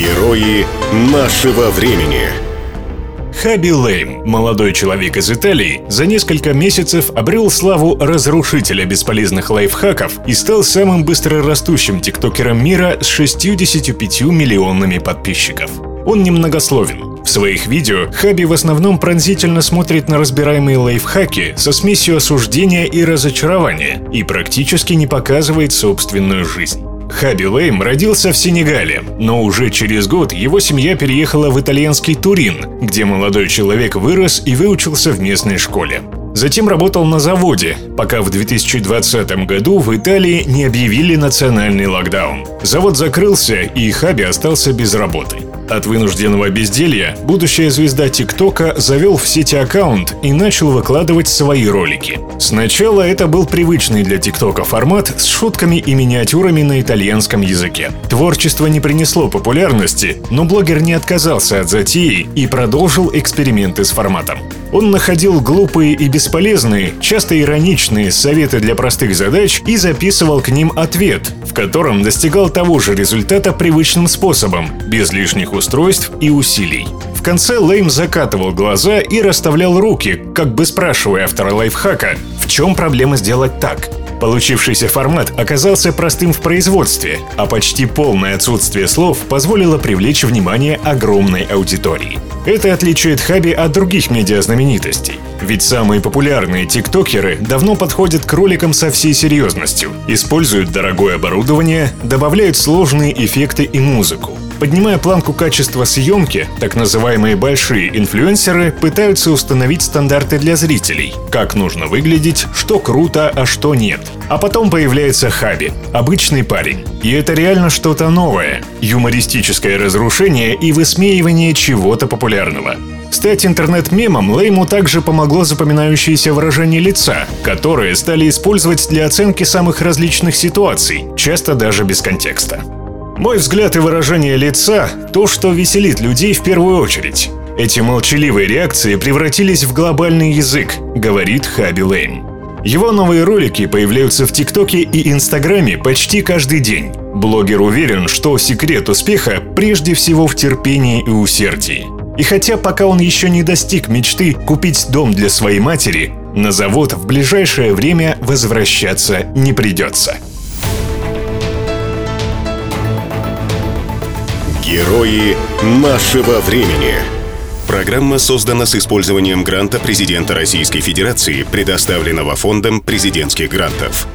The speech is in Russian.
Герои нашего времени. Хаби Лейм, молодой человек из Италии, за несколько месяцев обрел славу разрушителя бесполезных лайфхаков и стал самым быстрорастущим тиктокером мира с 65 миллионами подписчиков. Он немногословен. В своих видео Хаби в основном пронзительно смотрит на разбираемые лайфхаки со смесью осуждения и разочарования и практически не показывает собственную жизнь. Хаби Лейм родился в Сенегале, но уже через год его семья переехала в итальянский Турин, где молодой человек вырос и выучился в местной школе. Затем работал на заводе, пока в 2020 году в Италии не объявили национальный локдаун. Завод закрылся, и Хаби остался без работы. От вынужденного безделья будущая звезда ТикТока завел в сети аккаунт и начал выкладывать свои ролики. Сначала это был привычный для ТикТока формат с шутками и миниатюрами на итальянском языке. Творчество не принесло популярности, но блогер не отказался от затеи и продолжил эксперименты с форматом. Он находил глупые и бесполезные, часто ироничные советы для простых задач и записывал к ним ответ, в котором достигал того же результата привычным способом, без лишних устройств и усилий. В конце Лейм закатывал глаза и расставлял руки, как бы спрашивая автора лайфхака, в чем проблема сделать так. Получившийся формат оказался простым в производстве, а почти полное отсутствие слов позволило привлечь внимание огромной аудитории. Это отличает Хаби от других медиазнаменитостей. Ведь самые популярные тиктокеры давно подходят к роликам со всей серьезностью, используют дорогое оборудование, добавляют сложные эффекты и музыку. Поднимая планку качества съемки, так называемые большие инфлюенсеры пытаются установить стандарты для зрителей. Как нужно выглядеть, что круто, а что нет. А потом появляется Хаби, обычный парень. И это реально что-то новое. Юмористическое разрушение и высмеивание чего-то популярного. Стать интернет-мемом Лейму также помогло запоминающееся выражение лица, которое стали использовать для оценки самых различных ситуаций, часто даже без контекста. Мой взгляд и выражение лица – то, что веселит людей в первую очередь. Эти молчаливые реакции превратились в глобальный язык, говорит Хаби Лейм. Его новые ролики появляются в ТикТоке и Инстаграме почти каждый день. Блогер уверен, что секрет успеха прежде всего в терпении и усердии. И хотя пока он еще не достиг мечты купить дом для своей матери, на завод в ближайшее время возвращаться не придется. Герои нашего времени. Программа создана с использованием гранта президента Российской Федерации, предоставленного Фондом президентских грантов.